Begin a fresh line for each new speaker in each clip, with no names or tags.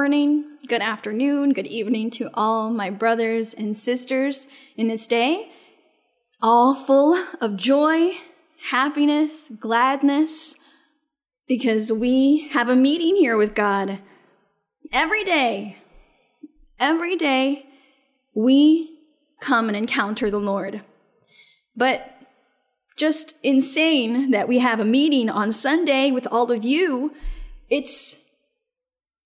morning, good afternoon, good evening to all my brothers and sisters in this day, all full of joy, happiness, gladness, because we have a meeting here with God every day. Every day, we come and encounter the Lord. But just insane that we have a meeting on Sunday with all of you. It's,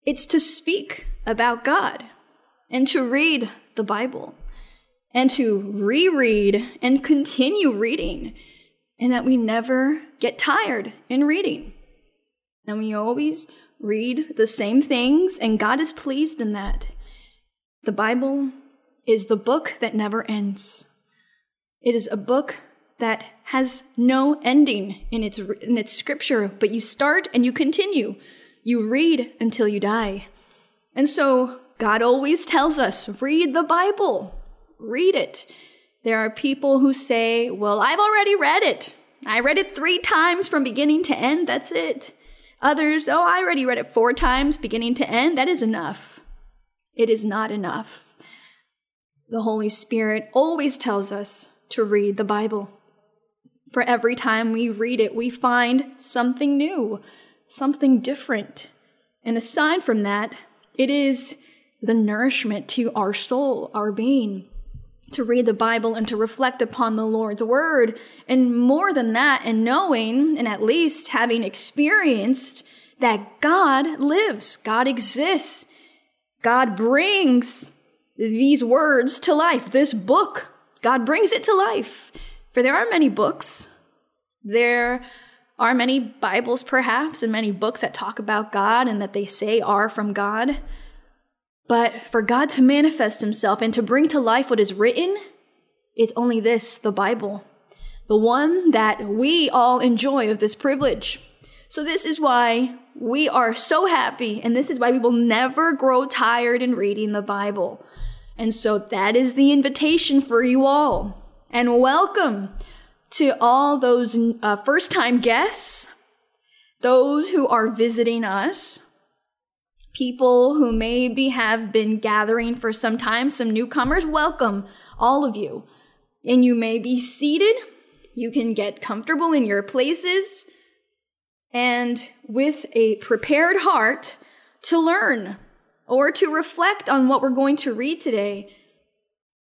it's to speak about God and to read the Bible and to reread and continue reading and that we never get tired in reading. And we always read the same things and God is pleased in that. The Bible is the book that never ends. It is a book that has no ending in its in its scripture, but you start and you continue. You read until you die. And so God always tells us, read the Bible. Read it. There are people who say, "Well, I've already read it. I read it 3 times from beginning to end. That's it." Others, "Oh, I already read it 4 times beginning to end. That is enough." It is not enough. The Holy Spirit always tells us to read the Bible. For every time we read it, we find something new, something different. And aside from that, it is the nourishment to our soul, our being, to read the Bible and to reflect upon the Lord's word. And more than that, and knowing and at least having experienced that God lives, God exists, God brings these words to life, this book, God brings it to life. For there are many books. There are many Bibles, perhaps, and many books that talk about God and that they say are from God. But for God to manifest himself and to bring to life what is written, it's only this, the Bible, the one that we all enjoy of this privilege. So this is why we are so happy, and this is why we will never grow tired in reading the Bible. And so that is the invitation for you all and welcome to all those uh, first time guests, those who are visiting us, people who maybe have been gathering for some time, some newcomers. Welcome, all of you. And you may be seated. You can get comfortable in your places and with a prepared heart to learn or to reflect on what we're going to read today.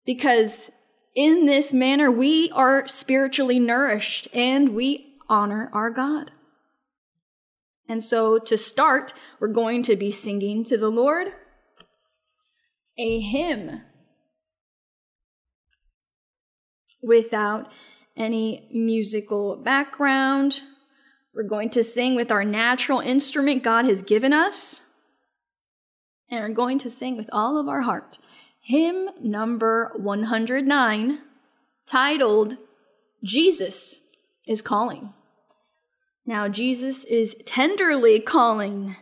Because in this manner, we are spiritually nourished and we honor our God. And so to start, we're going to be singing to the Lord a hymn without any musical background. We're going to sing with our natural instrument God has given us. And we're going to sing with all of our heart hymn number 109 titled Jesus is Calling. Now, Jesus is tenderly calling.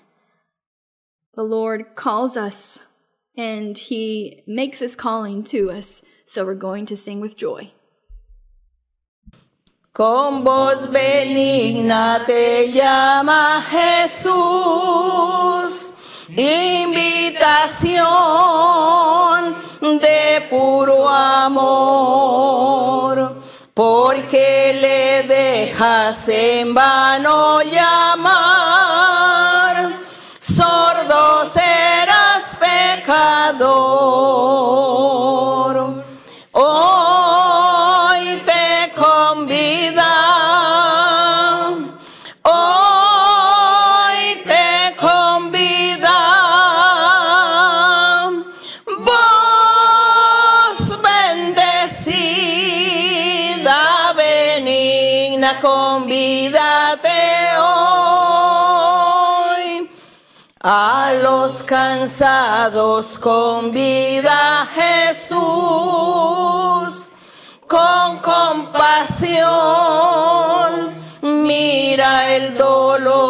The Lord calls us and He makes this calling to us. So we're going to sing with joy.
Con voz benigna te llama Jesús. invitación puro amor, porque le dejas en vano llamar, cansados convida Jesús con compasión mira el dolor.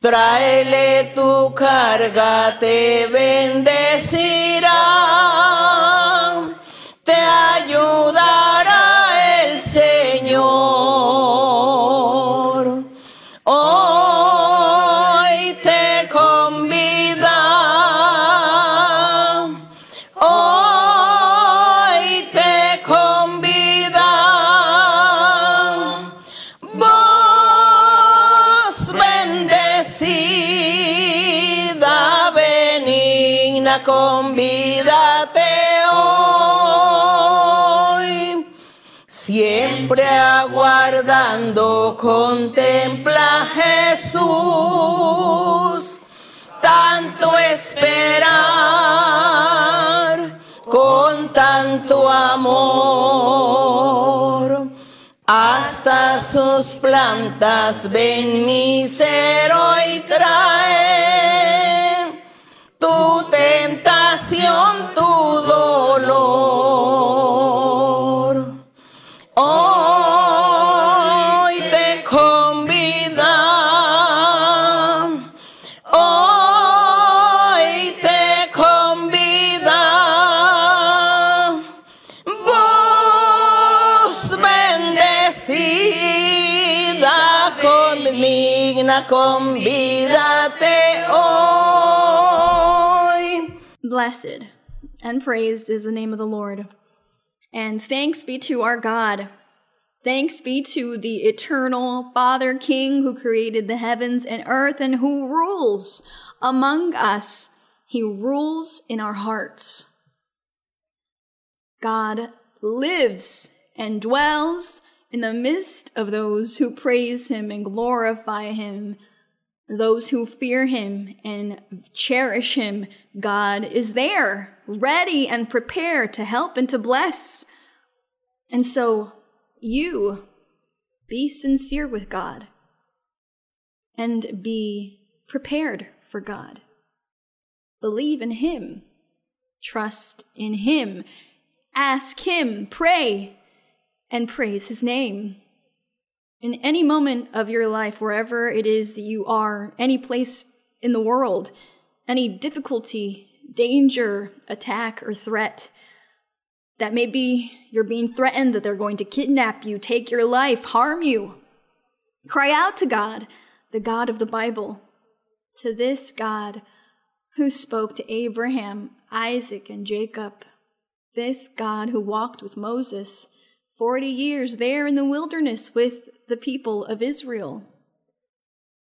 Tráele tu carga, te bendecirá, Siempre aguardando, contempla Jesús. Tanto esperar, con tanto amor. Hasta sus plantas ven mi ser hoy trae convídate hoy.
Blessed and praised is the name of the Lord. And thanks be to our God. Thanks be to the eternal Father King who created the heavens and earth and who rules among us. He rules in our hearts. God lives and dwells in the midst of those who praise him and glorify him, those who fear him and cherish him. God is there, ready and prepared to help and to bless. And so you be sincere with God and be prepared for God. Believe in him. Trust in him. Ask him. Pray and praise his name. In any moment of your life, wherever it is that you are, any place in the world, any difficulty, danger, attack, or threat, that maybe you're being threatened that they're going to kidnap you, take your life, harm you. Cry out to God, the God of the Bible, to this God who spoke to Abraham, Isaac, and Jacob, this God who walked with Moses 40 years there in the wilderness with the people of Israel.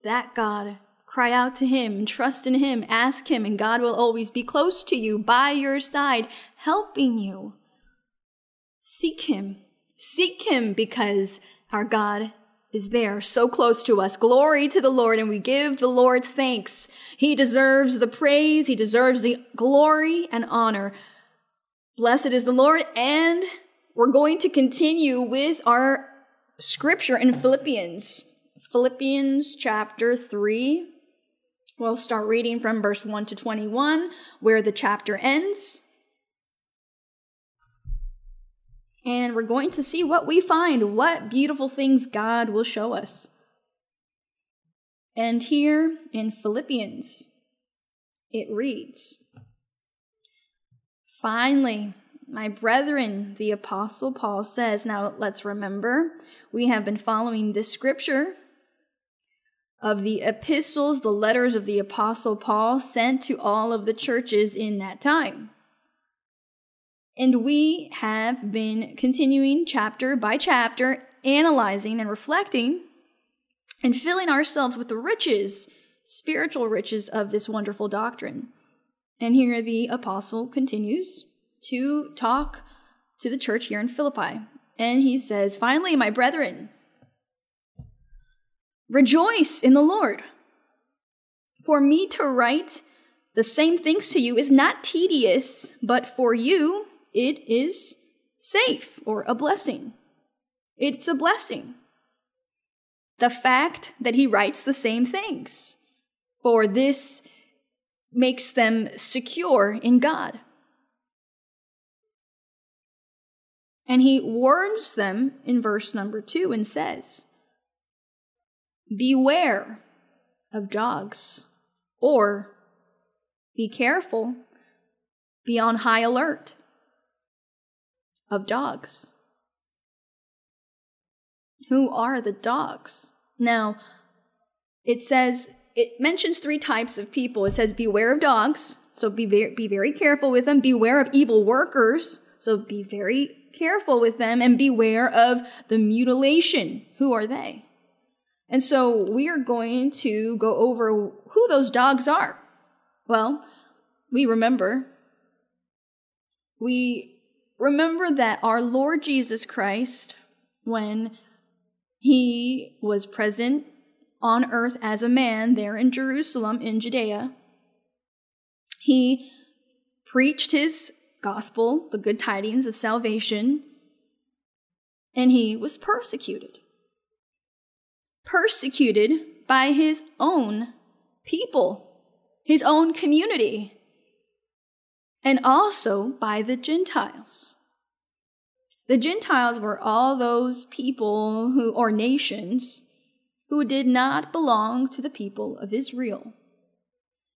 That God, cry out to Him, trust in Him, ask Him, and God will always be close to you, by your side, helping you. Seek Him. Seek Him because our God is there, so close to us. Glory to the Lord, and we give the Lord thanks. He deserves the praise, He deserves the glory and honor. Blessed is the Lord, and we're going to continue with our scripture in Philippians. Philippians chapter 3. We'll start reading from verse 1 to 21, where the chapter ends. And we're going to see what we find, what beautiful things God will show us. And here in Philippians, it reads Finally, my brethren, the Apostle Paul says, now let's remember, we have been following this scripture of the epistles, the letters of the Apostle Paul sent to all of the churches in that time. And we have been continuing chapter by chapter, analyzing and reflecting and filling ourselves with the riches, spiritual riches of this wonderful doctrine. And here the apostle continues to talk to the church here in Philippi. And he says, Finally, my brethren, rejoice in the Lord. For me to write the same things to you is not tedious, but for you it is safe or a blessing. It's a blessing. The fact that he writes the same things, for this makes them secure in God. And he warns them in verse number two and says, Beware of dogs, or be careful, be on high alert of dogs. Who are the dogs? Now, it says, it mentions three types of people. It says, Beware of dogs, so be very, be very careful with them. Beware of evil workers, so be very careful with them and beware of the mutilation. Who are they? And so we are going to go over who those dogs are. Well, we remember, we remember that our Lord Jesus Christ, when he was present on earth as a man there in Jerusalem in Judea, he preached his gospel, the good tidings of salvation, and he was persecuted. Persecuted by his own people, his own community, and also by the Gentiles. The Gentiles were all those people who, or nations, who did not belong to the people of Israel.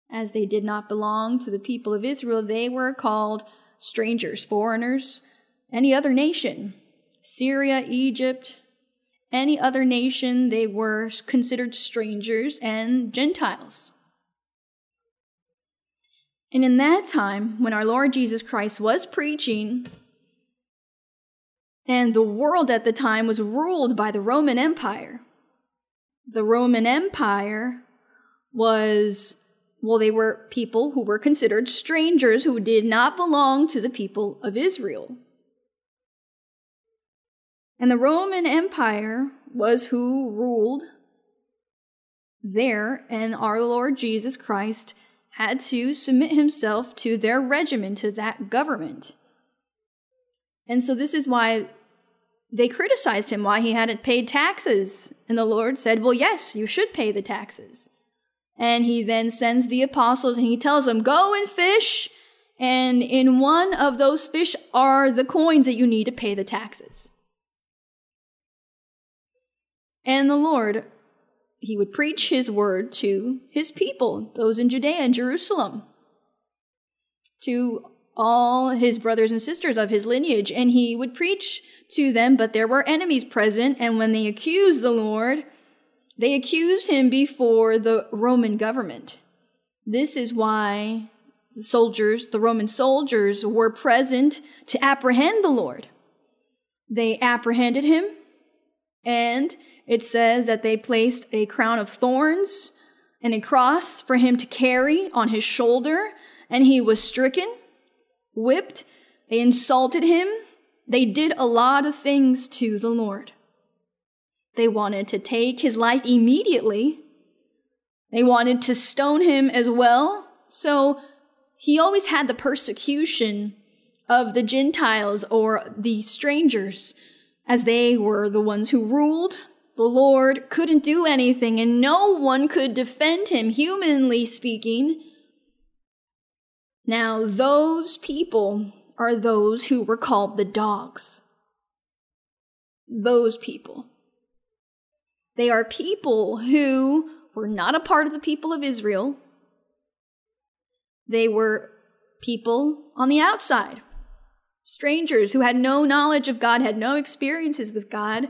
As they did not belong to the people of Israel, they were called strangers, foreigners, any other nation. Syria, Egypt, any other nation, they were considered strangers and Gentiles. And in that time, when our Lord Jesus Christ was preaching, and the world at the time was ruled by the Roman Empire, the Roman Empire was, well, they were people who were considered strangers who did not belong to the people of Israel. And the Roman Empire was who ruled there, and our Lord Jesus Christ had to submit himself to their regimen, to that government. And so this is why they criticized him, why he hadn't paid taxes. And the Lord said, Well, yes, you should pay the taxes. And he then sends the apostles and he tells them, Go and fish. And in one of those fish are the coins that you need to pay the taxes. And the Lord, he would preach his word to his people, those in Judea and Jerusalem, to all his brothers and sisters of his lineage, and he would preach to them, but there were enemies present, and when they accused the Lord, they accused him before the Roman government. This is why the soldiers, the Roman soldiers, were present to apprehend the Lord. They apprehended him, and it says that they placed a crown of thorns and a cross for him to carry on his shoulder, and he was stricken, whipped, they insulted him, they did a lot of things to the Lord. They wanted to take his life immediately. They wanted to stone him as well. So he always had the persecution of the Gentiles or the strangers, as they were the ones who ruled. The Lord couldn't do anything, and no one could defend him, humanly speaking. Now, those people are those who were called the dogs. Those people. They are people who were not a part of the people of Israel. They were people on the outside, strangers who had no knowledge of God, had no experiences with God.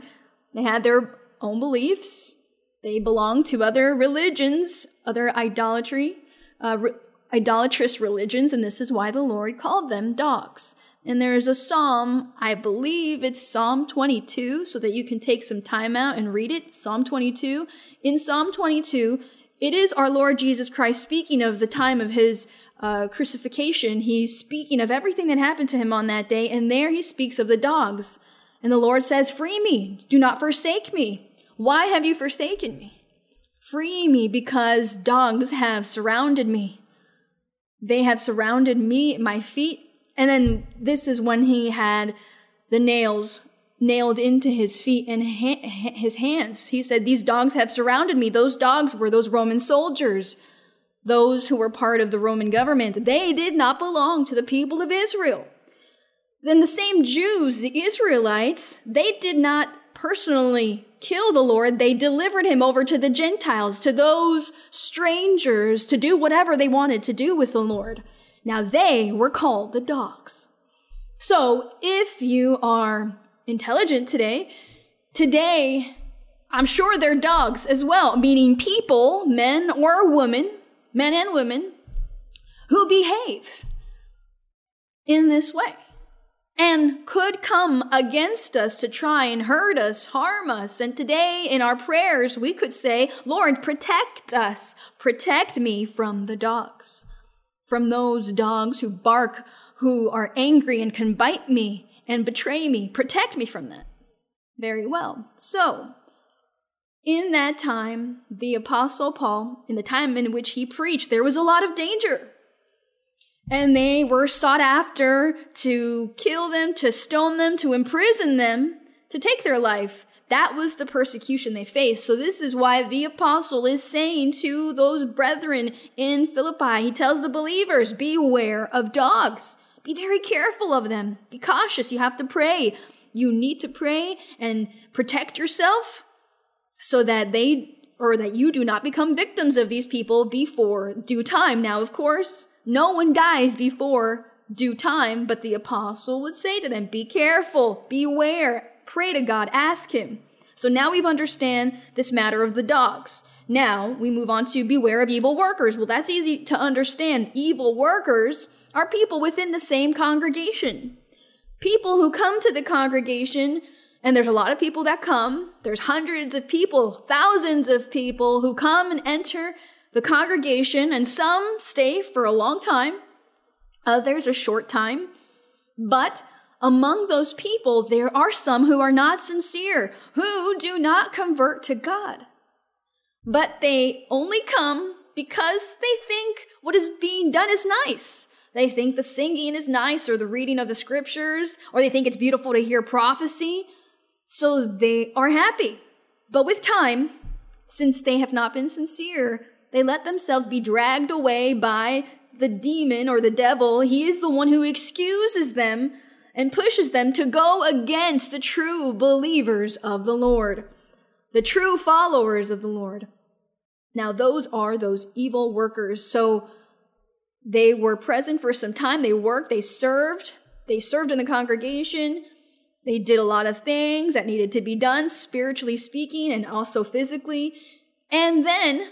They had their own beliefs. They belonged to other religions, other idolatry, uh, re- idolatrous religions, and this is why the Lord called them dogs. And there's a psalm, I believe it's Psalm 22, so that you can take some time out and read it. Psalm 22. In Psalm 22, it is our Lord Jesus Christ speaking of the time of his uh, crucifixion. He's speaking of everything that happened to him on that day, and there he speaks of the dogs. And the Lord says, Free me, do not forsake me. Why have you forsaken me? Free me because dogs have surrounded me. They have surrounded me, my feet. And then this is when he had the nails nailed into his feet and ha- his hands. He said, These dogs have surrounded me. Those dogs were those Roman soldiers, those who were part of the Roman government. They did not belong to the people of Israel. Then the same Jews, the Israelites, they did not personally kill the Lord. They delivered him over to the Gentiles, to those strangers, to do whatever they wanted to do with the Lord. Now they were called the dogs. So if you are intelligent today, today, I'm sure they're dogs as well, meaning people, men or women, men and women, who behave in this way and could come against us to try and hurt us, harm us. And today in our prayers, we could say, Lord, protect us, protect me from the dogs. From those dogs who bark, who are angry and can bite me and betray me. Protect me from that. Very well. So, in that time, the Apostle Paul, in the time in which he preached, there was a lot of danger. And they were sought after to kill them, to stone them, to imprison them, to take their life. That was the persecution they faced. So this is why the apostle is saying to those brethren in Philippi, he tells the believers, beware of dogs. Be very careful of them. Be cautious. You have to pray. You need to pray and protect yourself so that they or that you do not become victims of these people before due time. Now, of course, no one dies before due time, but the apostle would say to them, be careful, beware, pray to God, ask him. So now we've understand this matter of the dogs. Now we move on to beware of evil workers. Well, that's easy to understand. Evil workers are people within the same congregation. People who come to the congregation, and there's a lot of people that come. There's hundreds of people, thousands of people who come and enter the congregation, and some stay for a long time, others a short time. But among those people, there are some who are not sincere, who do not convert to God. But they only come because they think what is being done is nice. They think the singing is nice or the reading of the scriptures, or they think it's beautiful to hear prophecy. So they are happy. But with time, since they have not been sincere, they let themselves be dragged away by the demon or the devil. He is the one who excuses them and pushes them to go against the true believers of the Lord, the true followers of the Lord. Now, those are those evil workers. So they were present for some time. They worked, they served, they served in the congregation. They did a lot of things that needed to be done, spiritually speaking, and also physically. And then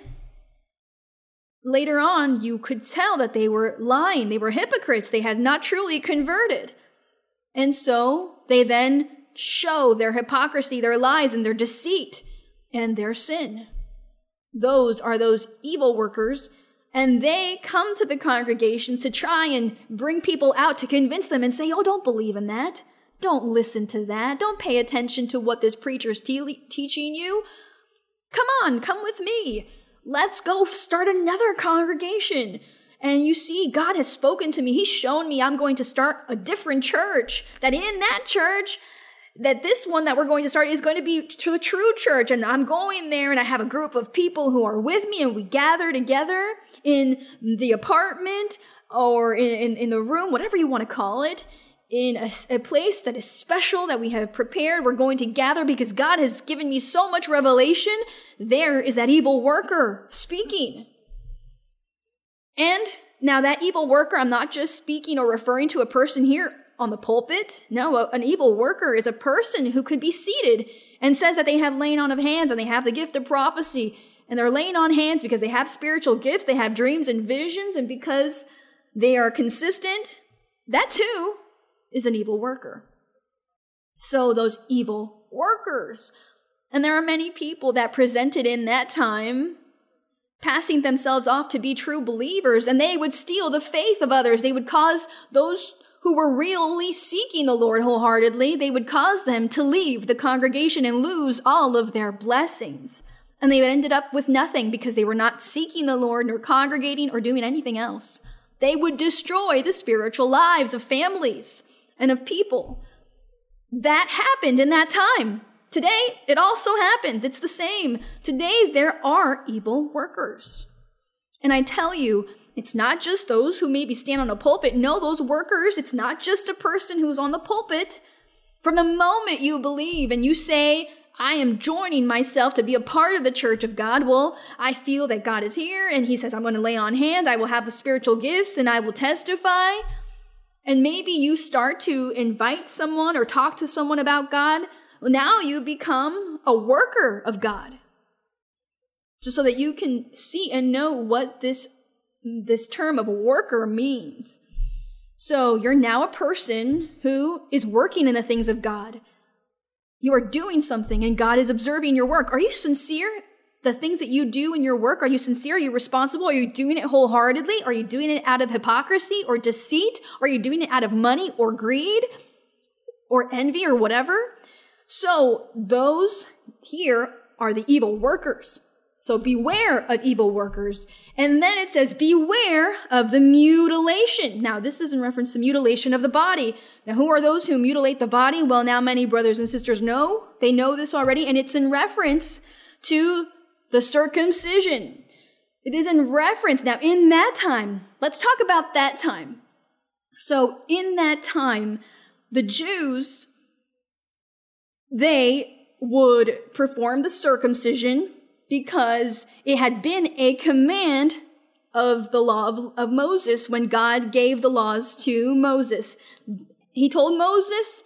later on, you could tell that they were lying. They were hypocrites. They had not truly converted. And so they then show their hypocrisy, their lies, and their deceit and their sin. Those are those evil workers. And they come to the congregations to try and bring people out to convince them and say, Oh, don't believe in that. Don't listen to that. Don't pay attention to what this preacher's te- teaching you. Come on, come with me. Let's go start another congregation. And you see, God has spoken to me. He's shown me I'm going to start a different church. That in that church, that this one that we're going to start is going to be the true church. And I'm going there and I have a group of people who are with me and we gather together in the apartment or in, in, in the room, whatever you want to call it in a, a, place that is special that we have prepared. We're going to gather because God has given me so much revelation. There is that evil worker speaking. And now that evil worker, I'm not just speaking or referring to a person here on the pulpit. No, an evil worker is a person who could be seated and says that they have laying on of hands and they have the gift of prophecy and they're laying on hands because they have spiritual gifts, they have dreams and visions, and because they are consistent, that too is an evil worker. So those evil workers. And there are many people that presented in that time passing themselves off to be true believers, and they would steal the faith of others. They would cause those who were really seeking the Lord wholeheartedly, they would cause them to leave the congregation and lose all of their blessings. And they ended up with nothing because they were not seeking the Lord nor congregating or doing anything else. They would destroy the spiritual lives of families and of people. That happened in that time. Today, it also happens. It's the same. Today, there are evil workers. And I tell you, it's not just those who maybe stand on a pulpit. No, those workers, it's not just a person who's on the pulpit. From the moment you believe and you say, I am joining myself to be a part of the church of God. Well, I feel that God is here and he says, I'm going to lay on hands. I will have the spiritual gifts and I will testify. And maybe you start to invite someone or talk to someone about God now you become a worker of God. Just so that you can see and know what this, this term of worker means. So you're now a person who is working in the things of God. You are doing something and God is observing your work. Are you sincere? The things that you do in your work, are you sincere? Are you responsible? Are you doing it wholeheartedly? Are you doing it out of hypocrisy or deceit? Are you doing it out of money or greed or envy or whatever? So those here are the evil workers. So beware of evil workers. And then it says, beware of the mutilation. Now, this is in reference to mutilation of the body. Now, who are those who mutilate the body? Well, now many brothers and sisters know. They know this already, and it's in reference to the circumcision. It is in reference. Now, in that time, let's talk about that time. So, in that time, the Jews, they would perform the circumcision because it had been a command of the law of, of, Moses when God gave the laws to Moses. He told Moses,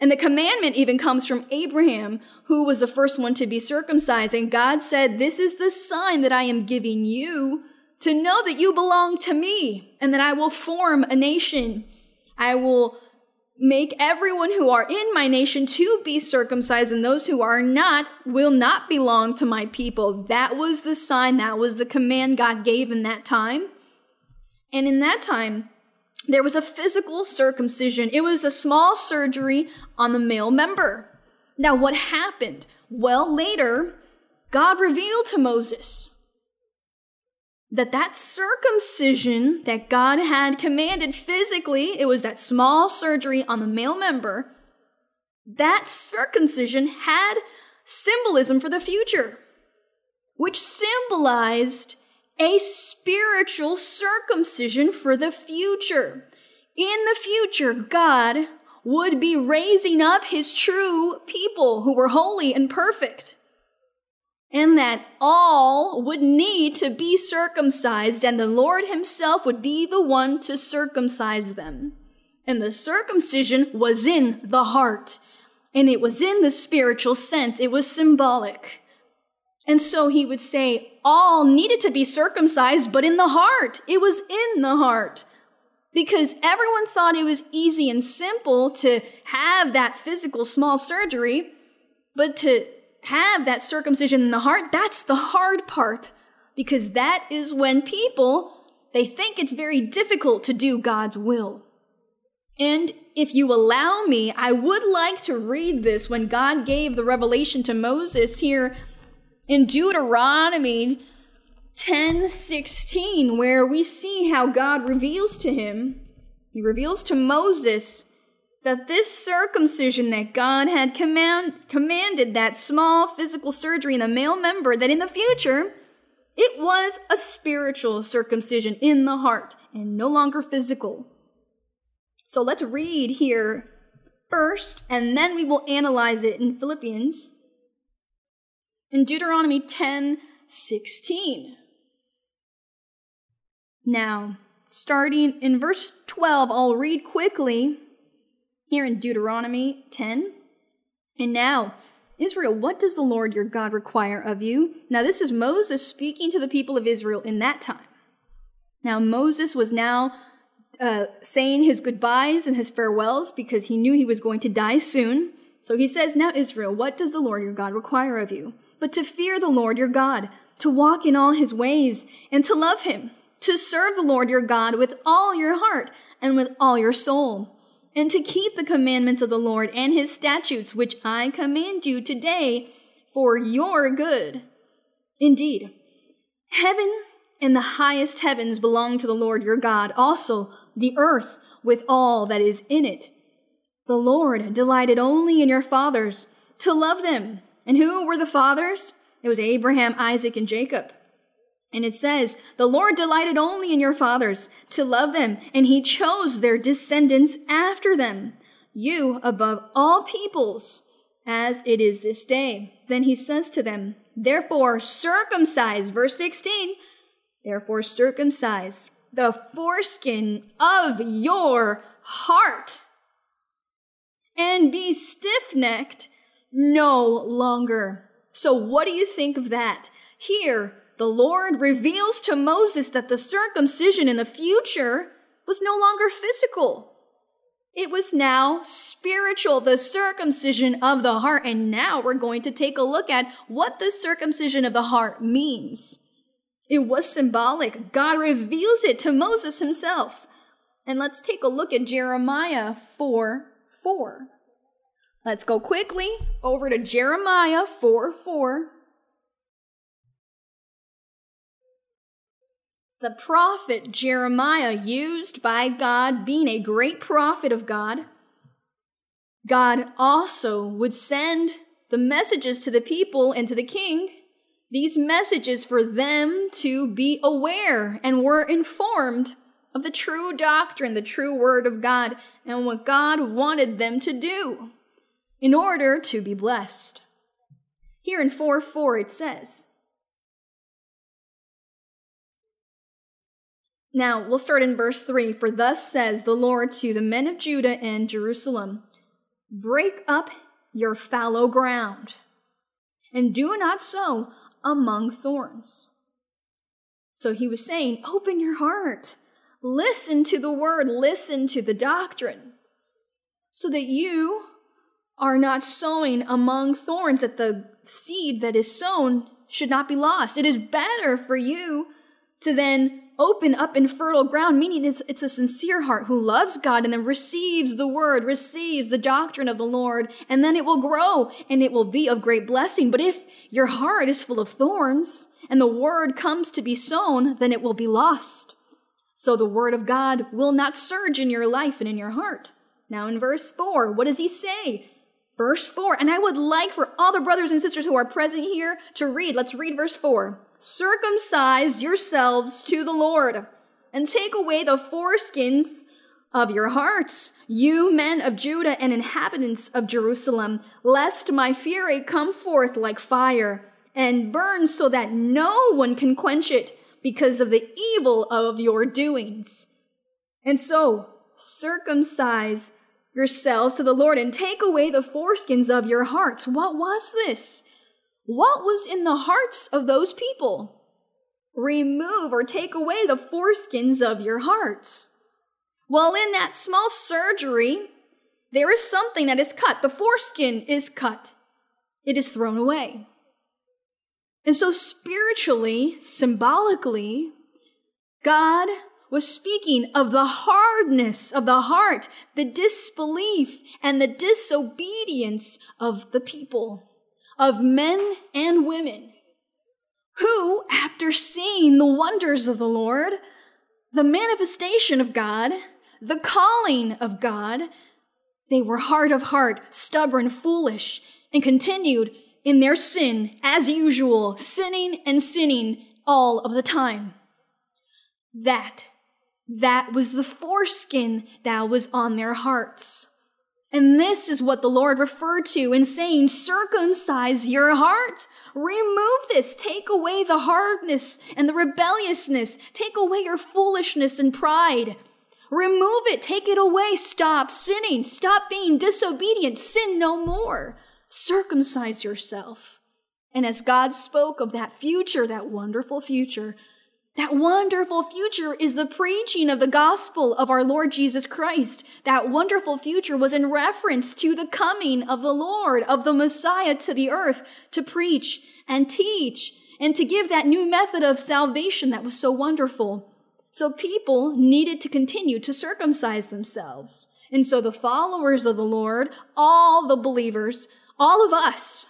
and the commandment even comes from Abraham, who was the first one to be circumcised. And God said, This is the sign that I am giving you to know that you belong to me and that I will form a nation. I will make everyone who are in my nation to be circumcised, and those who are not will not belong to my people. That was the sign, that was the command God gave in that time. And in that time, there was a physical circumcision. It was a small surgery on the male member. Now, what happened? Well, later, God revealed to Moses that that circumcision that God had commanded physically, it was that small surgery on the male member, that circumcision had symbolism for the future, which symbolized a spiritual circumcision for the future. In the future, God would be raising up his true people who were holy and perfect and that all would need to be circumcised, and the Lord Himself would be the one to circumcise them. And the circumcision was in the heart, and it was in the spiritual sense, it was symbolic. And so he would say, all needed to be circumcised, but in the heart. It was in the heart. Because everyone thought it was easy and simple to have that physical small surgery, but to have that circumcision in the heart, that's the hard part. Because that is when people, they think it's very difficult to do God's will. And if you allow me, I would like to read this when God gave the revelation to Moses here in Deuteronomy 10 16, where we see how God reveals to him. He reveals to Moses that this circumcision that God had command, commanded, that small physical surgery in the male member, that in the future, it was a spiritual circumcision in the heart and no longer physical. So let's read here first, and then we will analyze it in Philippians. In Deuteronomy 10 16. Now, starting in verse 12, I'll read quickly here in Deuteronomy 10. And now, Israel, what does the Lord your God require of you? Now, this is Moses speaking to the people of Israel in that time. Now, Moses was now uh, saying his goodbyes and his farewells because he knew he was going to die soon. So he says, Now, Israel, what does the Lord your God require of you? But to fear the Lord your God, to walk in all his ways, and to love him, to serve the Lord your God with all your heart and with all your soul and to keep the commandments of the Lord and his statutes, which I command you today for your good. Indeed, heaven and the highest heavens belong to the Lord your God, also the earth with all that is in it. The Lord delighted only in your fathers to love them. And who were the fathers? It was Abraham, Isaac, and Jacob. And it says, The Lord delighted only in your fathers to love them, and he chose their descendants after them, you above all peoples, as it is this day. Then he says to them, Therefore circumcise, verse 16, therefore circumcise the foreskin of your heart, and be stiff necked no longer. So, what do you think of that? Here, the Lord reveals to Moses that the circumcision in the future was no longer physical. It was now spiritual, the circumcision of the heart. And now we're going to take a look at what the circumcision of the heart means. It was symbolic. God reveals it to Moses himself. And let's take a look at Jeremiah 4 4. Let's go quickly over to Jeremiah 4 4. The prophet Jeremiah, used by God, being a great prophet of God, God also would send the messages to the people and to the king, these messages for them to be aware and were informed of the true doctrine, the true word of God, and what God wanted them to do in order to be blessed. Here in 4 4 it says, Now, we'll start in verse 3. For thus says the Lord to the men of Judah and Jerusalem Break up your fallow ground, and do not sow among thorns. So he was saying, Open your heart, listen to the word, listen to the doctrine, so that you are not sowing among thorns, that the seed that is sown should not be lost. It is better for you to then open up in fertile ground, meaning it's, it's a sincere heart who loves God and then receives the word, receives the doctrine of the Lord, and then it will grow and it will be of great blessing. But if your heart is full of thorns and the word comes to be sown, then it will be lost. So the word of God will not surge in your life and in your heart. Now in verse four, what does he say? Verse four, and I would like for all the brothers and sisters who are present here to read. Let's read verse four circumcise yourselves to the Lord and take away the foreskins of your hearts, you men of Judah and inhabitants of Jerusalem, lest my fury come forth like fire and burn so that no one can quench it because of the evil of your doings. And so circumcise yourselves to the Lord and take away the foreskins of your hearts. What was this? What was in the hearts of those people? Remove or take away the foreskins of your hearts. Well, in that small surgery, there is something that is cut. The foreskin is cut. It is thrown away. And so spiritually, symbolically, God was speaking of the hardness of the heart, the disbelief and the disobedience of the people of men and women who, after seeing the wonders of the Lord, the manifestation of God, the calling of God, they were hard of heart, stubborn, foolish, and continued in their sin as usual, sinning and sinning all of the time. That, that was the foreskin that was on their hearts. And this is what the Lord referred to in saying, circumcise your heart. Remove this. Take away the hardness and the rebelliousness. Take away your foolishness and pride. Remove it. Take it away. Stop sinning. Stop being disobedient. Sin no more. Circumcise yourself. And as God spoke of that future, that wonderful future, that wonderful future is the preaching of the gospel of our Lord Jesus Christ. That wonderful future was in reference to the coming of the Lord, of the Messiah to the earth to preach and teach and to give that new method of salvation that was so wonderful. So people needed to continue to circumcise themselves. And so the followers of the Lord, all the believers, all of us,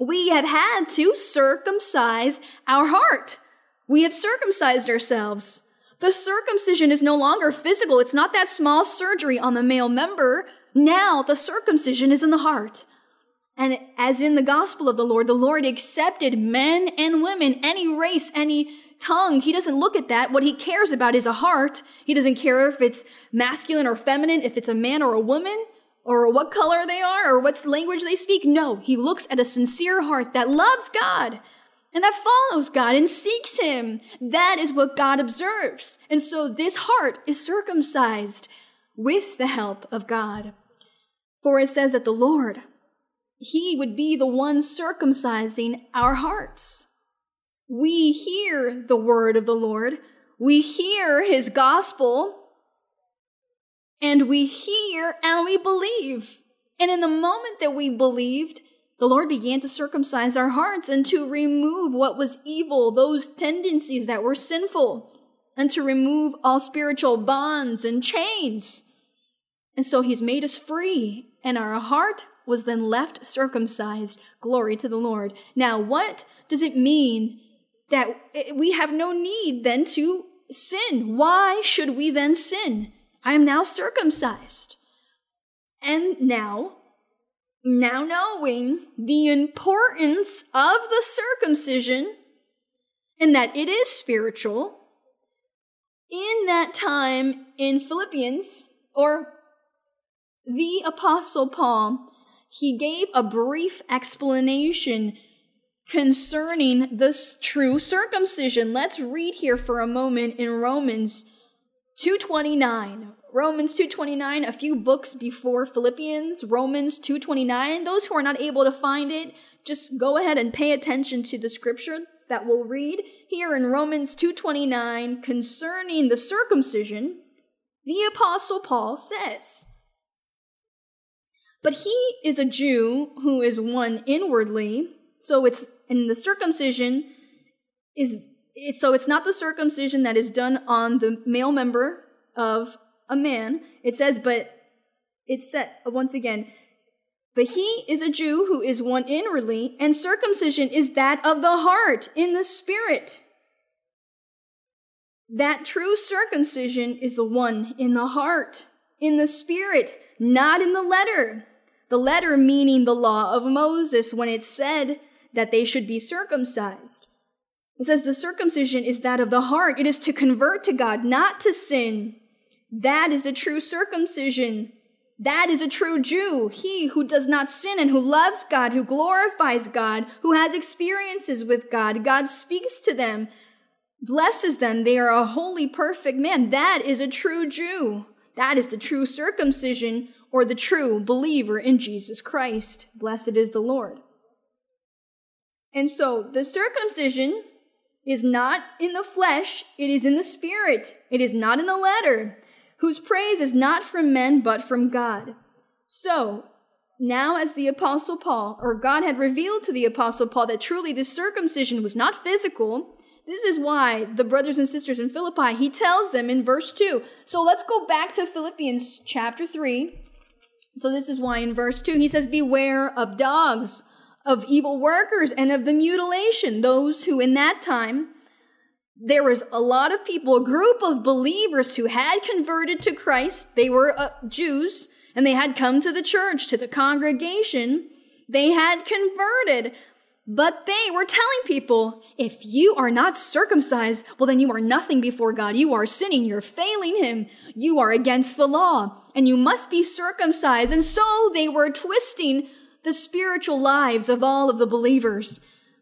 we have had to circumcise our heart. We have circumcised ourselves. The circumcision is no longer physical. It's not that small surgery on the male member. Now the circumcision is in the heart. And as in the gospel of the Lord, the Lord accepted men and women, any race, any tongue. He doesn't look at that. What he cares about is a heart. He doesn't care if it's masculine or feminine, if it's a man or a woman, or what color they are, or what language they speak. No, he looks at a sincere heart that loves God and that follows God and seeks Him. That is what God observes. And so this heart is circumcised with the help of God. For it says that the Lord, He would be the one circumcising our hearts. We hear the word of the Lord. We hear His gospel. and we hear and we believe. And in the moment that we believed, the Lord began to circumcise our hearts and to remove what was evil, those tendencies that were sinful, and to remove all spiritual bonds and chains. And so he's made us free, and our heart was then left circumcised. Glory to the Lord. Now, what does it mean that we have no need then to sin? Why should we then sin? I am now circumcised. And now, now knowing the importance of the circumcision and that it is spiritual, in that time in Philippians, or the Apostle Paul, he gave a brief explanation concerning this true circumcision. Let's read here for a moment in Romans 229. Romans 229, a few books before Philippians, Romans 229. Those who are not able to find it, just go ahead and pay attention to the scripture that we'll read here in Romans 229 concerning the circumcision. The apostle Paul says, but he is a Jew who is one inwardly, so it's in the circumcision is so it's not the circumcision that is done on the male member of a man. It says, but it said once again, but he is a Jew who is one inwardly, and circumcision is that of the heart in the spirit. That true circumcision is the one in the heart, in the spirit, not in the letter. The letter meaning the law of Moses when it said that they should be circumcised. It says the circumcision is that of the heart. It is to convert to God, not to sin. That is the true circumcision. That is a true Jew. He who does not sin and who loves God, who glorifies God, who has experiences with God. God speaks to them, blesses them. They are a holy, perfect man. That is a true Jew. That is the true circumcision or the true believer in Jesus Christ. Blessed is the Lord. And so the circumcision is not in the flesh, it is in the spirit. It is not in the letter, whose praise is not from men, but from God. So, now as the apostle Paul, or God had revealed to the apostle Paul that truly this circumcision was not physical, this is why the brothers and sisters in Philippi, he tells them in verse 2. So let's go back to Philippians chapter 3, so this is why in verse 2 he says, Beware of dogs, of evil workers, and of the mutilation, those who in that time there was a lot of people, a group of believers who had converted to Christ. They were uh, Jews and they had come to the church, to the congregation. They had converted, but they were telling people, if you are not circumcised, well, then you are nothing before God. You are sinning. You're failing Him. You are against the law and you must be circumcised. And so they were twisting the spiritual lives of all of the believers.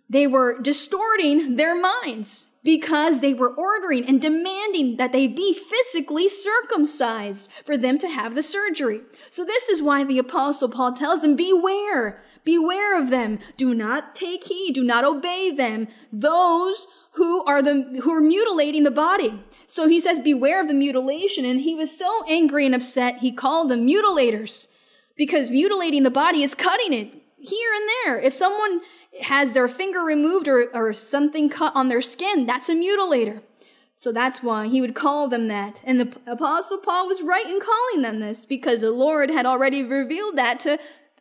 They were distorting their minds because they were ordering and demanding that they be physically circumcised for them to have the surgery. So this is why the apostle Paul tells them, beware. Beware of them. Do not take heed. Do not obey them. Those who are the, who are mutilating the body. So he says, beware of the mutilation. And he was so angry and upset, he called them mutilators because mutilating the body is cutting it here and there. If someone has their finger removed or, or something cut on their skin, that's a mutilator. So that's why he would call them that. And the apostle Paul was right in calling them this because the Lord had already revealed that to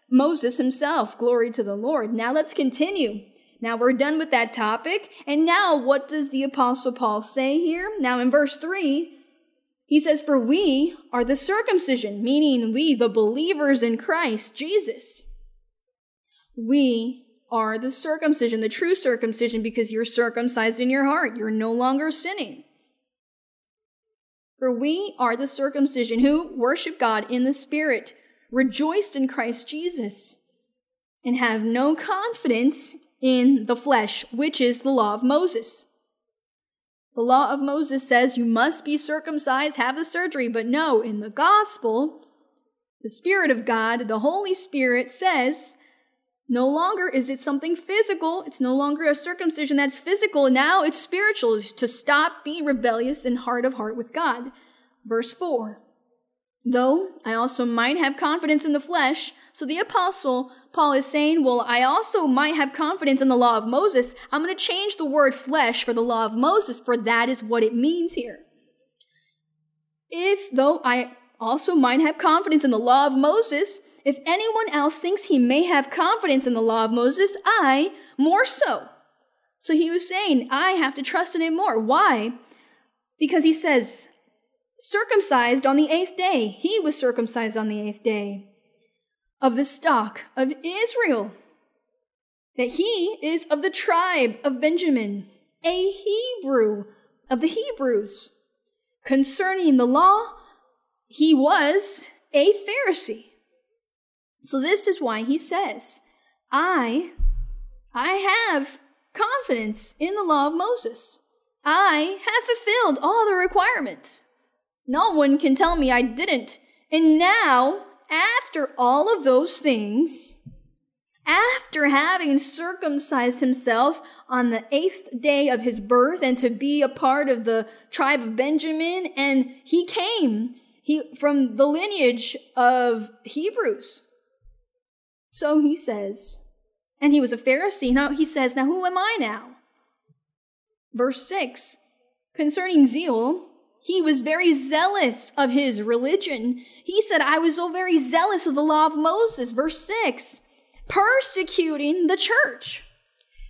Moses himself. Glory to the Lord. Now let's continue. Now we're done with that topic. And now what does the apostle Paul say here? Now in verse three, he says, for we are the circumcision, meaning we, the believers in Christ Jesus. We are the circumcision, the true circumcision, because you're circumcised in your heart. You're no longer sinning. For we are the circumcision who worship God in the Spirit rejoiced in Christ Jesus, and have no confidence in the flesh, which is the law of Moses. The law of Moses says you must be circumcised, have the surgery, but no, in the gospel, the Spirit of God, the Holy Spirit says, no longer is it something physical. It's no longer a circumcision that's physical. Now it's spiritual to stop being rebellious and hard of heart with God. Verse 4. though I also might have confidence in the flesh. So the apostle Paul is saying, well, I also might have confidence in the law of Moses. I'm going to change the word flesh for the law of Moses, for that is what it means here. If, though I also might have confidence in the law of Moses, if anyone else thinks he may have confidence in the law of Moses, I more so. So he was saying, I have to trust in it more. Why? Because he says, circumcised on the eighth day. He was circumcised on the eighth day of the stock of Israel. That he is of the tribe of Benjamin, a Hebrew of the Hebrews. Concerning the law, he was a Pharisee. So this is why he says, I, I have confidence in the law of Moses. I have fulfilled all the requirements. No one can tell me I didn't. And now, after all of those things, after having circumcised himself on the eighth day of his birth and to be a part of the tribe of Benjamin, and he came he, from the lineage of Hebrews. So he says, and he was a Pharisee. Now he says, Now who am I now? Verse 6 Concerning zeal, he was very zealous of his religion. He said, I was so very zealous of the law of Moses. Verse 6 Persecuting the church.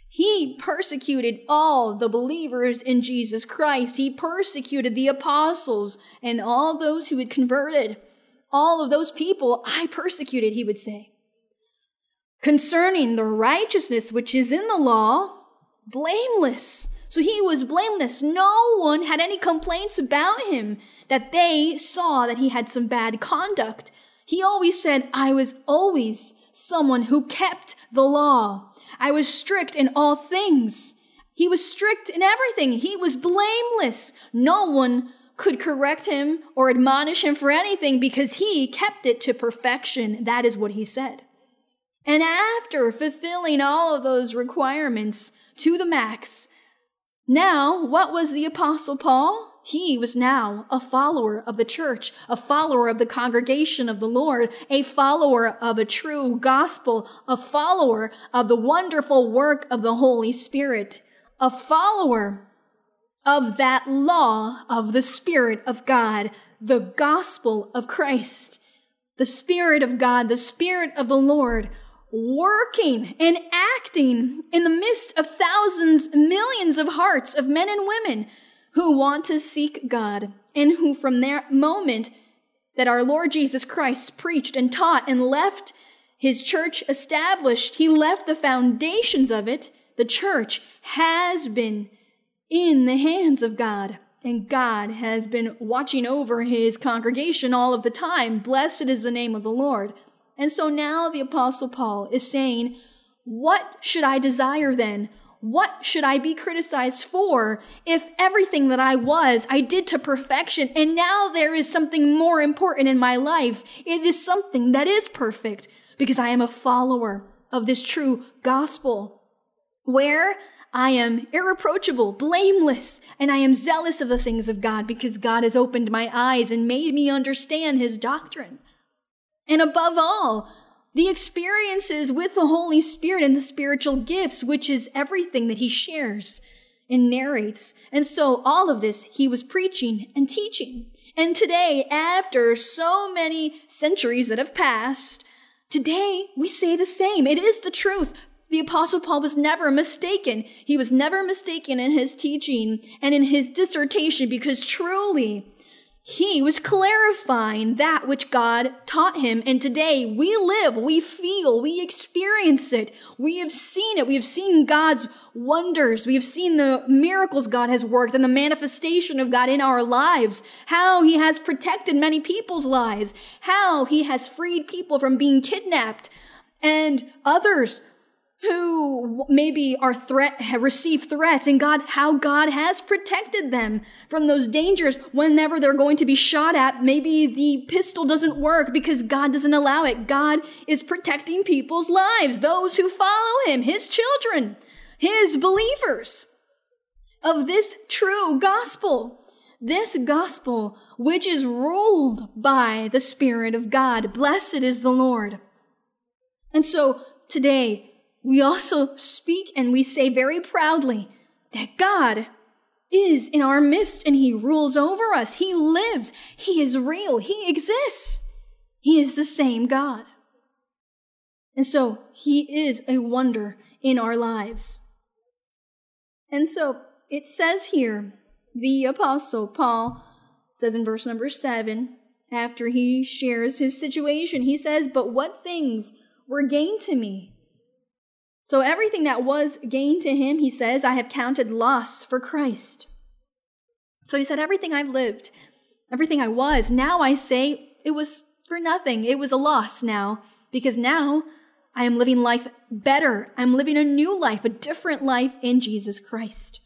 He persecuted all the believers in Jesus Christ. He persecuted the apostles and all those who had converted. All of those people I persecuted, he would say concerning the righteousness which is in the law, blameless. So he was blameless. No one had any complaints about him that they saw that he had some bad conduct. He always said, I was always someone who kept the law. I was strict in all things. He was strict in everything. He was blameless. No one could correct him or admonish him for anything because he kept it to perfection. That is what he said. And after fulfilling all of those requirements to the max, now what was the Apostle Paul? He was now a follower of the church, a follower of the congregation of the Lord, a follower of a true gospel, a follower of the wonderful work of the Holy Spirit, a follower of that law of the Spirit of God, the gospel of Christ, the Spirit of God, the Spirit of the Lord working and acting in the midst of thousands, millions of hearts of men and women who want to seek God and who from that moment that our Lord Jesus Christ preached and taught and left his church established, he left the foundations of it. The church has been in the hands of God. And God has been watching over his congregation all of the time. Blessed is the name of the Lord. And so now the apostle Paul is saying, what should I desire then? What should I be criticized for if everything that I was, I did to perfection, and now there is something more important in my life? It is something that is perfect because I am a follower of this true gospel where I am irreproachable, blameless, and I am zealous of the things of God because God has opened my eyes and made me understand his doctrine. And above all, the experiences with the Holy Spirit and the spiritual gifts, which is everything that he shares and narrates. And so all of this he was preaching and teaching. And today, after so many centuries that have passed, today we say the same. It is the truth. The apostle Paul was never mistaken. He was never mistaken in his teaching and in his dissertation because truly he was clarifying that which God taught him. And today we live, we feel, we experience it. We have seen it. We have seen God's wonders. We have seen the miracles God has worked and the manifestation of God in our lives. How he has protected many people's lives. How he has freed people from being kidnapped and others who maybe are threat have received threats and God how God has protected them from those dangers whenever they're going to be shot at maybe the pistol doesn't work because God doesn't allow it God is protecting people's lives those who follow him his children his believers of this true gospel this gospel which is ruled by the Spirit of God. Blessed is the Lord. And so today we also speak and we say very proudly that God is in our midst and he rules over us. He lives. He is real. He exists. He is the same God. And so he is a wonder in our lives. And so it says here, the apostle Paul says in verse number seven, after he shares his situation, he says, But what things were gained to me? So everything that was gained to him, he says, I have counted loss for Christ. So he said, Everything I've lived, everything I was, now I say it was for nothing. It was a loss now, because now I am living life better. I'm living a new life, a different life in Jesus Christ.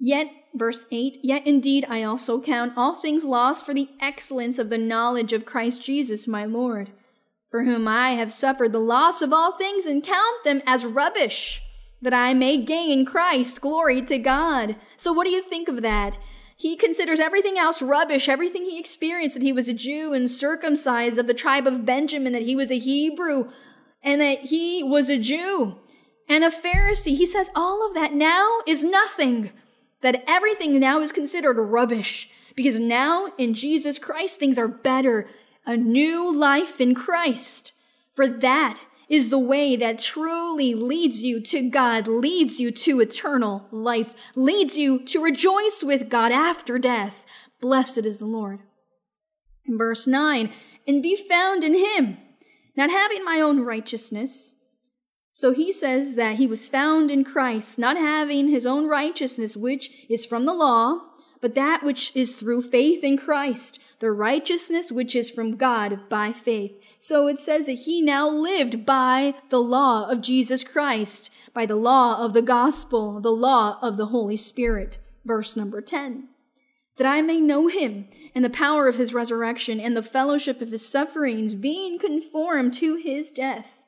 Yet, verse 8, yet indeed I also count all things lost for the excellence of the knowledge of Christ Jesus my Lord, for whom I have suffered the loss of all things and count them as rubbish, that I may gain Christ. Glory to God. So what do you think of that? He considers everything else rubbish, everything he experienced, that he was a Jew and circumcised of the tribe of Benjamin, that he was a Hebrew, and that he was a Jew and a Pharisee. He says all of that now is nothing, that everything now is considered rubbish, because now in Jesus Christ things are better, a new life in Christ. For that is the way that truly leads you to God, leads you to eternal life, leads you to rejoice with God after death. Blessed is the Lord. In verse 9, and be found in him, not having my own righteousness. So he says that he was found in Christ, not having his own righteousness, which is from the law, but that which is through faith in Christ the righteousness which is from God by faith. So it says that he now lived by the law of Jesus Christ, by the law of the gospel, the law of the Holy Spirit. Verse number 10. That I may know him and the power of his resurrection and the fellowship of his sufferings, being conformed to his death.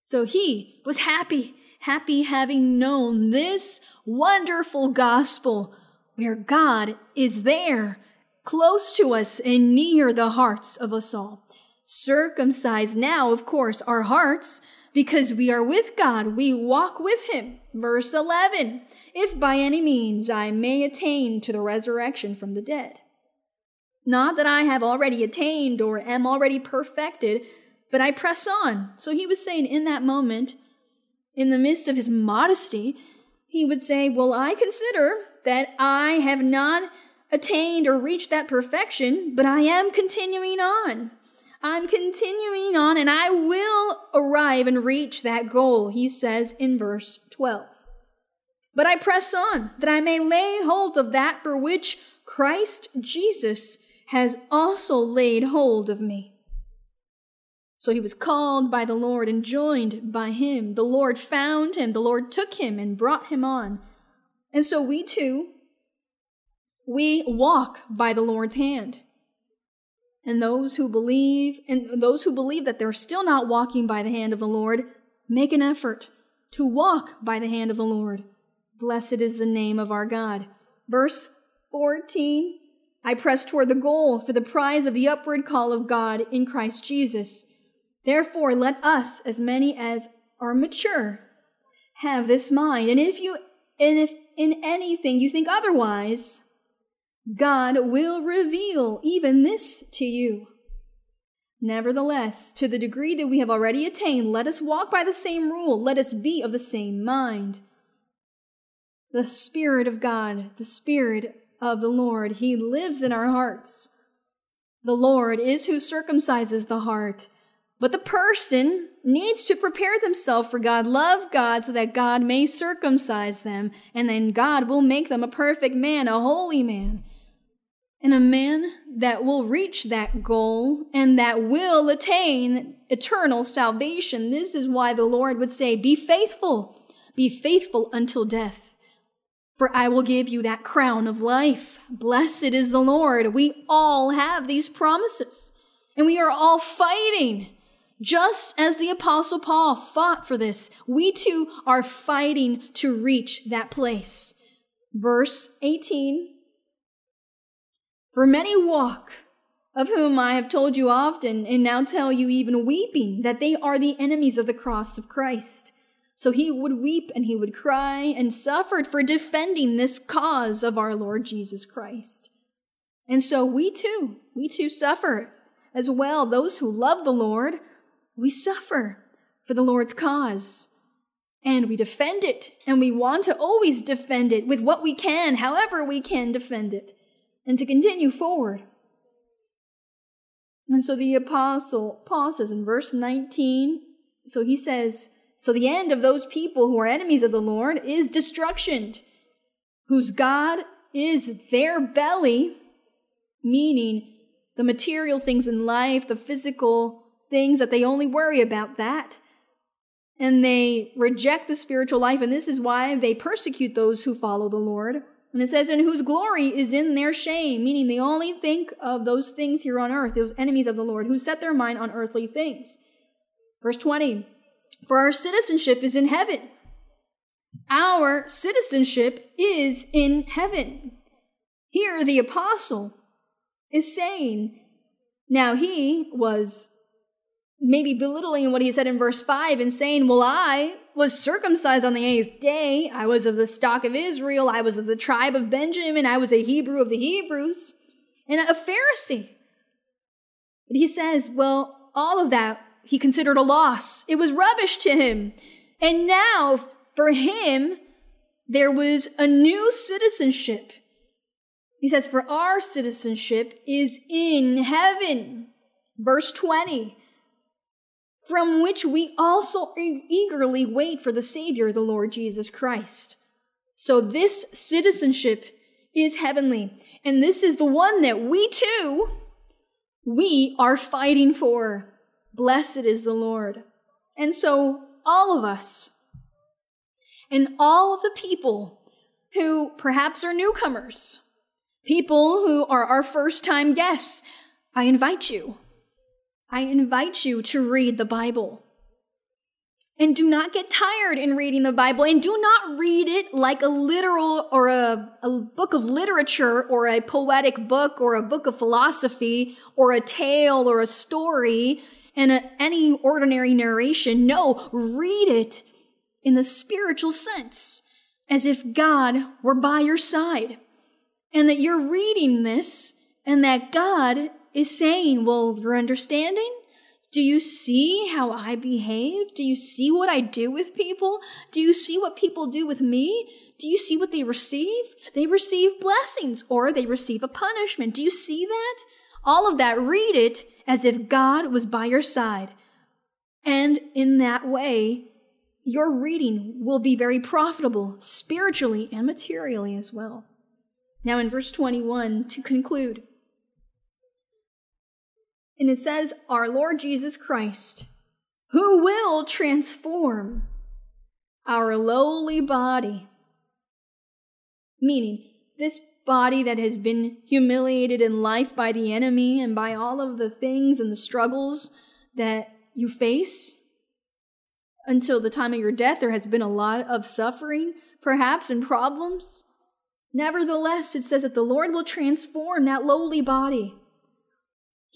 So he was happy, happy having known this wonderful gospel where God is there close to us and near the hearts of us all. Circumcised now, of course, our hearts, because we are with God, we walk with Him. Verse 11 If by any means I may attain to the resurrection from the dead. Not that I have already attained or am already perfected, but I press on. So he was saying in that moment, in the midst of his modesty, he would say, Well, I consider that I have not attained or reached that perfection, but I am continuing on. I'm continuing on and I will arrive and reach that goal, he says in verse 12. But I press on that I may lay hold of that for which Christ Jesus has also laid hold of me. So he was called by the Lord and joined by him. The Lord found him, the Lord took him and brought him on. And so we too we walk by the Lord's hand. And those who believe, and those who believe that they're still not walking by the hand of the Lord, make an effort to walk by the hand of the Lord. Blessed is the name of our God. Verse 14 I press toward the goal for the prize of the upward call of God in Christ Jesus. Therefore, let us, as many as are mature, have this mind. And if you, and if in anything you think otherwise, God will reveal even this to you. Nevertheless, to the degree that we have already attained, let us walk by the same rule. Let us be of the same mind. The Spirit of God, the Spirit of the Lord, He lives in our hearts. The Lord is who circumcises the heart. But the person needs to prepare themselves for God, love God so that God may circumcise them, and then God will make them a perfect man, a holy man and a man that will reach that goal and that will attain eternal salvation. This is why the Lord would say, Be faithful, be faithful until death, for I will give you that crown of life. Blessed is the Lord. We all have these promises, and we are all fighting. Just as the apostle Paul fought for this, we too are fighting to reach that place. Verse 18 For many walk, of whom I have told you often, and now tell you even weeping, that they are the enemies of the cross of Christ. So he would weep and he would cry and suffered for defending this cause of our Lord Jesus Christ. And so we too, we too suffer as well. Those who love the Lord, we suffer for the Lord's cause. And we defend it, and we want to always defend it with what we can, however we can defend it, and to continue forward. And so the apostle Paul says in verse 19, so he says, So the end of those people who are enemies of the Lord is destruction, whose God is their belly, meaning the material things in life, the physical things that they only worry about that. And they reject the spiritual life, and this is why they persecute those who follow the Lord. And it says, and whose glory is in their shame, meaning they only think of those things here on earth, those enemies of the Lord, who set their mind on earthly things. Verse 20, for our citizenship is in heaven. Our citizenship is in heaven. Here, the apostle is saying, now he was maybe belittling what he said in verse 5 and saying, Well, I was circumcised on the eighth day. I was of the stock of Israel. I was of the tribe of Benjamin. I was a Hebrew of the Hebrews and a Pharisee. But he says, Well, all of that he considered a loss. It was rubbish to him. And now for him, there was a new citizenship. He says, For our citizenship is in heaven. Verse 20 from which we also eagerly wait for the Savior, the Lord Jesus Christ. So this citizenship is heavenly, and this is the one that we too, we are fighting for. Blessed is the Lord. And so all of us, and all of the people who perhaps are newcomers, people who are our first time guests, I invite you I invite you to read the Bible. And do not get tired in reading the Bible and do not read it like a literal or a, a, book of literature or a poetic book or a book of philosophy or a tale or a story and a, any ordinary narration. No, read it in the spiritual sense as if God were by your side and that you're reading this and that God is saying, Well, you're understanding? Do you see how I behave? Do you see what I do with people? Do you see what people do with me? Do you see what they receive? They receive blessings or they receive a punishment. Do you see that? All of that, read it as if God was by your side. And in that way, your reading will be very profitable spiritually and materially as well. Now, in verse 21, to conclude, and it says, Our Lord Jesus Christ, who will transform our lowly body. Meaning, this body that has been humiliated in life by the enemy and by all of the things and the struggles that you face until the time of your death, there has been a lot of suffering, perhaps, and problems. Nevertheless, it says that the Lord will transform that lowly body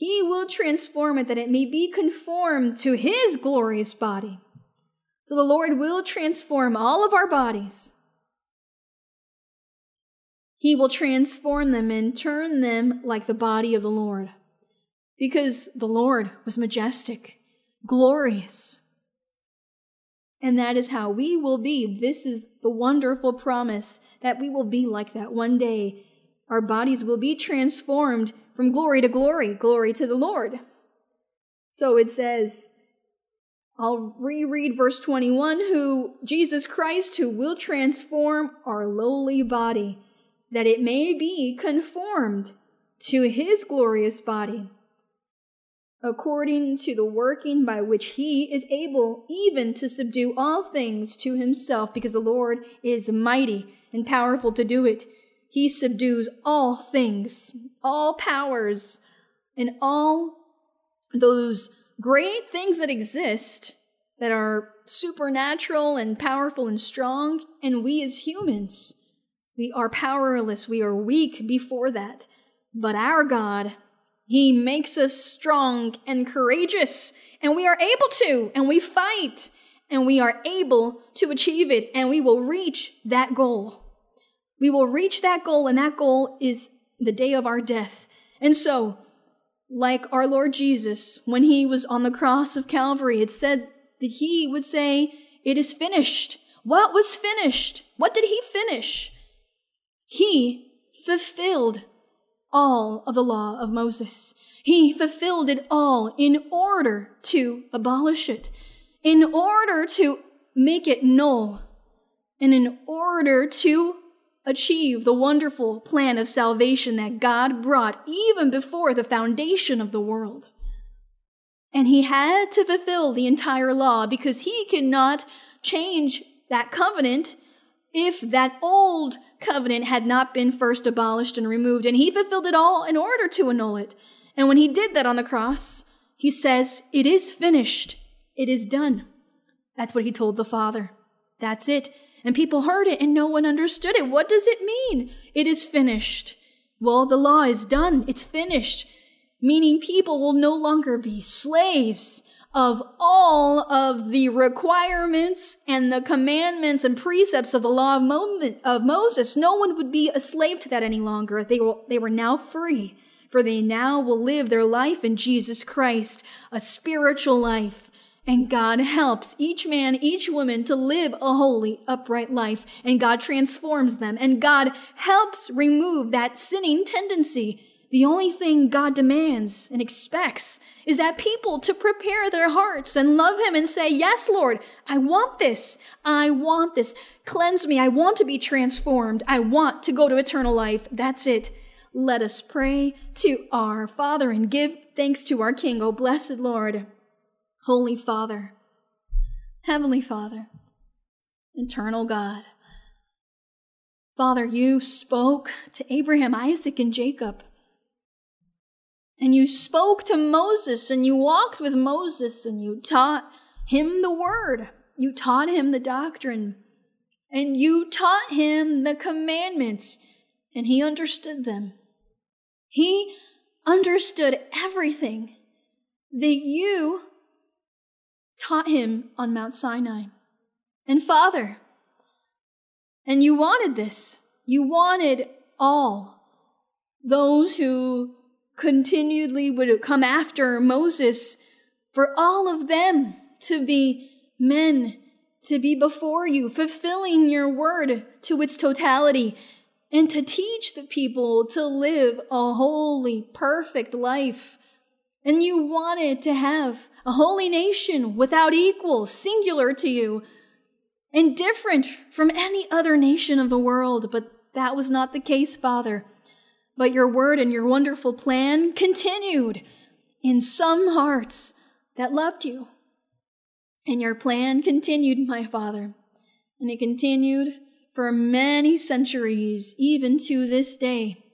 he will transform it that it may be conformed to his glorious body. So the Lord will transform all of our bodies. He will transform them and turn them like the body of the Lord. Because the Lord was majestic, glorious. And that is how we will be. This is the wonderful promise that we will be like that one day. Our bodies will be transformed from glory to glory, glory to the Lord. So it says, I'll reread verse 21 who Jesus Christ, who will transform our lowly body, that it may be conformed to his glorious body, according to the working by which he is able even to subdue all things to himself, because the Lord is mighty and powerful to do it. He subdues all things, all powers, and all those great things that exist that are supernatural and powerful and strong. And we as humans, we are powerless. We are weak before that. But our God, He makes us strong and courageous, and we are able to, and we fight, and we are able to achieve it, and we will reach that goal. We will reach that goal, and that goal is the day of our death. And so, like our Lord Jesus, when he was on the cross of Calvary, it said that he would say, It is finished. What was finished? What did he finish? He fulfilled all of the law of Moses. He fulfilled it all in order to abolish it, in order to make it null, and in order to achieve the wonderful plan of salvation that God brought even before the foundation of the world. And he had to fulfill the entire law because he cannot change that covenant if that old covenant had not been first abolished and removed. And he fulfilled it all in order to annul it. And when he did that on the cross, he says, It is finished. It is done. That's what he told the Father. That's it. And people heard it and no one understood it. What does it mean? It is finished. Well, the law is done. It's finished. Meaning people will no longer be slaves of all of the requirements and the commandments and precepts of the law of, Mo- of Moses. No one would be a slave to that any longer. They were, they were now free, for they now will live their life in Jesus Christ, a spiritual life. And God helps each man, each woman to live a holy, upright life. And God transforms them. And God helps remove that sinning tendency. The only thing God demands and expects is that people to prepare their hearts and love Him and say, Yes, Lord, I want this. I want this. Cleanse me. I want to be transformed. I want to go to eternal life. That's it. Let us pray to our Father and give thanks to our King, O blessed Lord. Holy Father, Heavenly Father, Eternal God. Father, you spoke to Abraham, Isaac, and Jacob. And you spoke to Moses, and you walked with Moses, and you taught him the word. You taught him the doctrine. And you taught him the commandments, and he understood them. He understood everything that you taught him on Mount Sinai. And Father, and you wanted this. You wanted all those who continually would come after Moses for all of them to be men, to be before you, fulfilling your word to its totality, and to teach the people to live a holy, perfect life. And you wanted to have a holy nation without equal, singular to you, and different from any other nation of the world. But that was not the case, Father. But your word and your wonderful plan continued in some hearts that loved you. And your plan continued, my Father. And it continued for many centuries, even to this day.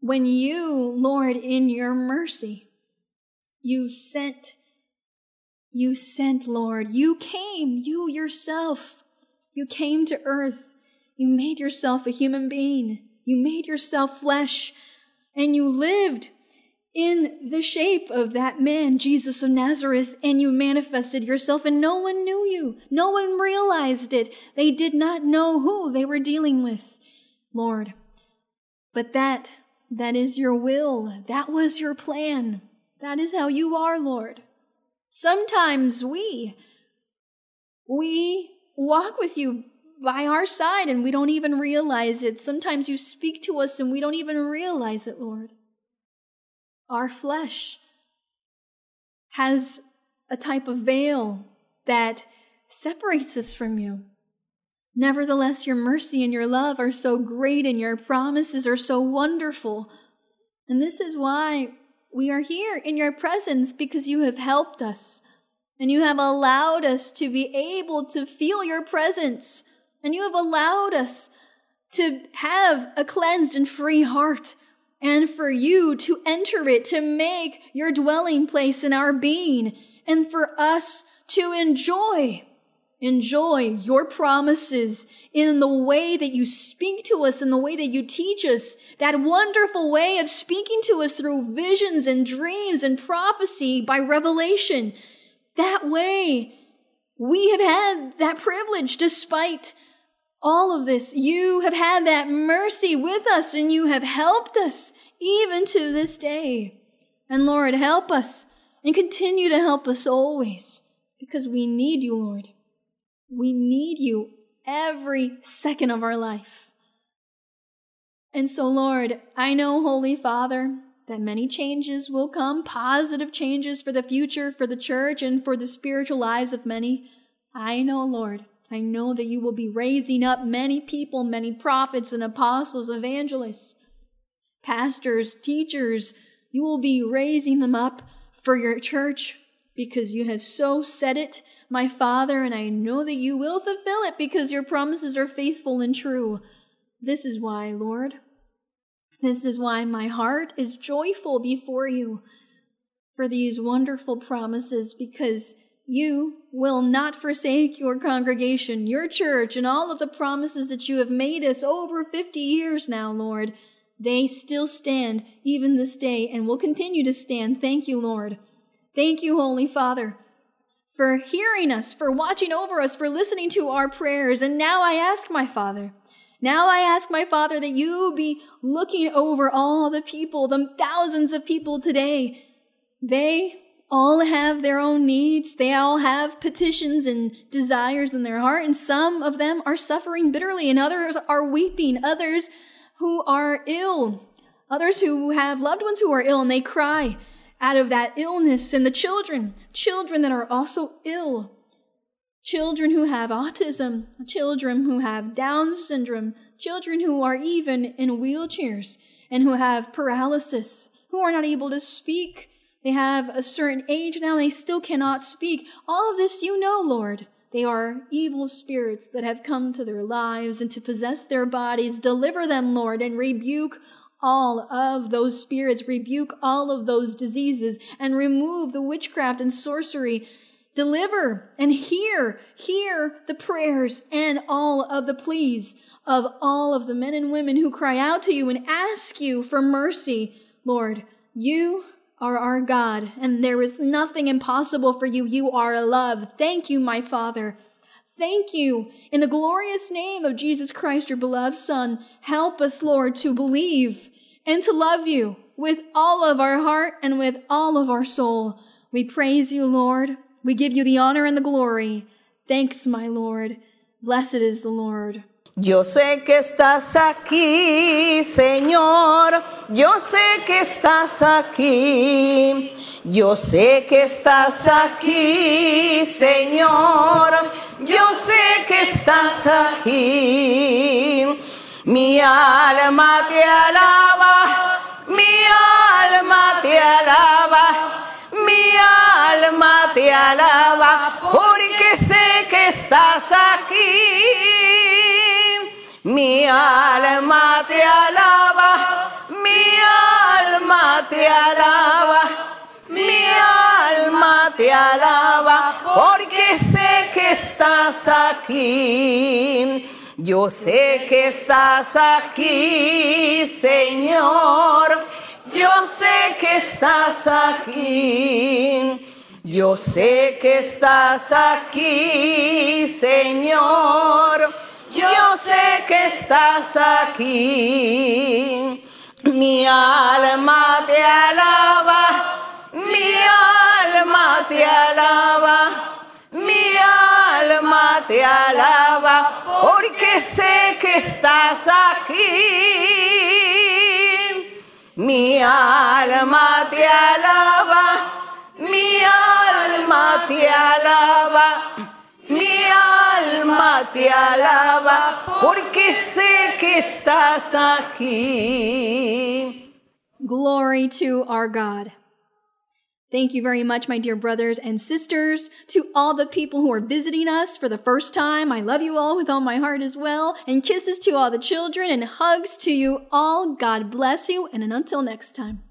When you, Lord, in your mercy, you sent, you sent, Lord. You came, you yourself. You came to earth. You made yourself a human being. You made yourself flesh. And you lived in the shape of that man, Jesus of Nazareth, and you manifested yourself, and no one knew you. No one realized it. They did not know who they were dealing with, Lord. But that, that is your will. That was your plan. That is how you are, Lord. Sometimes we, we walk with you by our side and we don't even realize it. Sometimes you speak to us and we don't even realize it, Lord. Our flesh has a type of veil that separates us from you. Nevertheless, your mercy and your love are so great and your promises are so wonderful. And this is why we are here in your presence because you have helped us and you have allowed us to be able to feel your presence and you have allowed us to have a cleansed and free heart and for you to enter it, to make your dwelling place in our being and for us to enjoy enjoy your promises in the way that you speak to us, in the way that you teach us, that wonderful way of speaking to us through visions and dreams and prophecy by revelation. That way, we have had that privilege despite all of this. You have had that mercy with us and you have helped us even to this day. And Lord, help us and continue to help us always because we need you, Lord. We need you every second of our life. And so, Lord, I know, Holy Father, that many changes will come, positive changes for the future, for the church, and for the spiritual lives of many. I know, Lord, I know that you will be raising up many people, many prophets and apostles, evangelists, pastors, teachers. You will be raising them up for your church because you have so said it, my Father, and I know that you will fulfill it because your promises are faithful and true. This is why, Lord, this is why my heart is joyful before you for these wonderful promises because you will not forsake your congregation, your church, and all of the promises that you have made us over 50 years now, Lord. They still stand even this day and will continue to stand. Thank you, Lord. Thank you, Holy Father, for hearing us, for watching over us, for listening to our prayers. And now I ask my Father, now I ask my Father that you be looking over all the people, the thousands of people today. They all have their own needs. They all have petitions and desires in their heart, and some of them are suffering bitterly, and others are weeping, others who are ill, others who have loved ones who are ill, and they cry out of that illness, and the children, children that are also ill, children who have autism, children who have Down syndrome, children who are even in wheelchairs and who have paralysis, who are not able to speak they have a certain age now, and they still cannot speak. All of this you know, Lord. They are evil spirits that have come to their lives and to possess their bodies. Deliver them, Lord, and rebuke all of those spirits, rebuke all of those diseases, and remove the witchcraft and sorcery. Deliver and hear, hear the prayers and all of the pleas of all of the men and women who cry out to you and ask you for mercy. Lord, you are our God, and there is nothing impossible for you. You are a love. Thank you, my Father. Thank you. In the glorious name of Jesus Christ, your beloved Son, help us, Lord, to believe and to love you with all of our heart and with all of our soul. We praise you, Lord. We give you the honor and the glory. Thanks, my Lord. Blessed is the Lord.
Yo sé que estás aquí, Señor. Yo sé que estás aquí. Yo sé que estás aquí, Señor. Yo sé que estás aquí. Mi alma te alaba. Mi alma te alaba. Mi alma te alaba. Porque sé que estás aquí. Mi alma te alaba, mi alma te alaba, mi alma te alaba, porque sé que estás aquí. Yo sé que estás aquí, Señor. Yo sé que estás aquí. Yo sé que estás aquí, Señor. Yo sé que estás aquí. Mi alma te alaba, mi alma te alaba, mi alma te alaba, porque sé que estás aquí. Mi alma te alaba, mi alma te alaba. Mi alma te alaba porque sé que estás aquí.
Glory to our God. Thank you very much, my dear brothers and sisters. To all the people who are visiting us for the first time, I love you all with all my heart as well. And kisses to all the children and hugs to you all. God bless you. And until next time.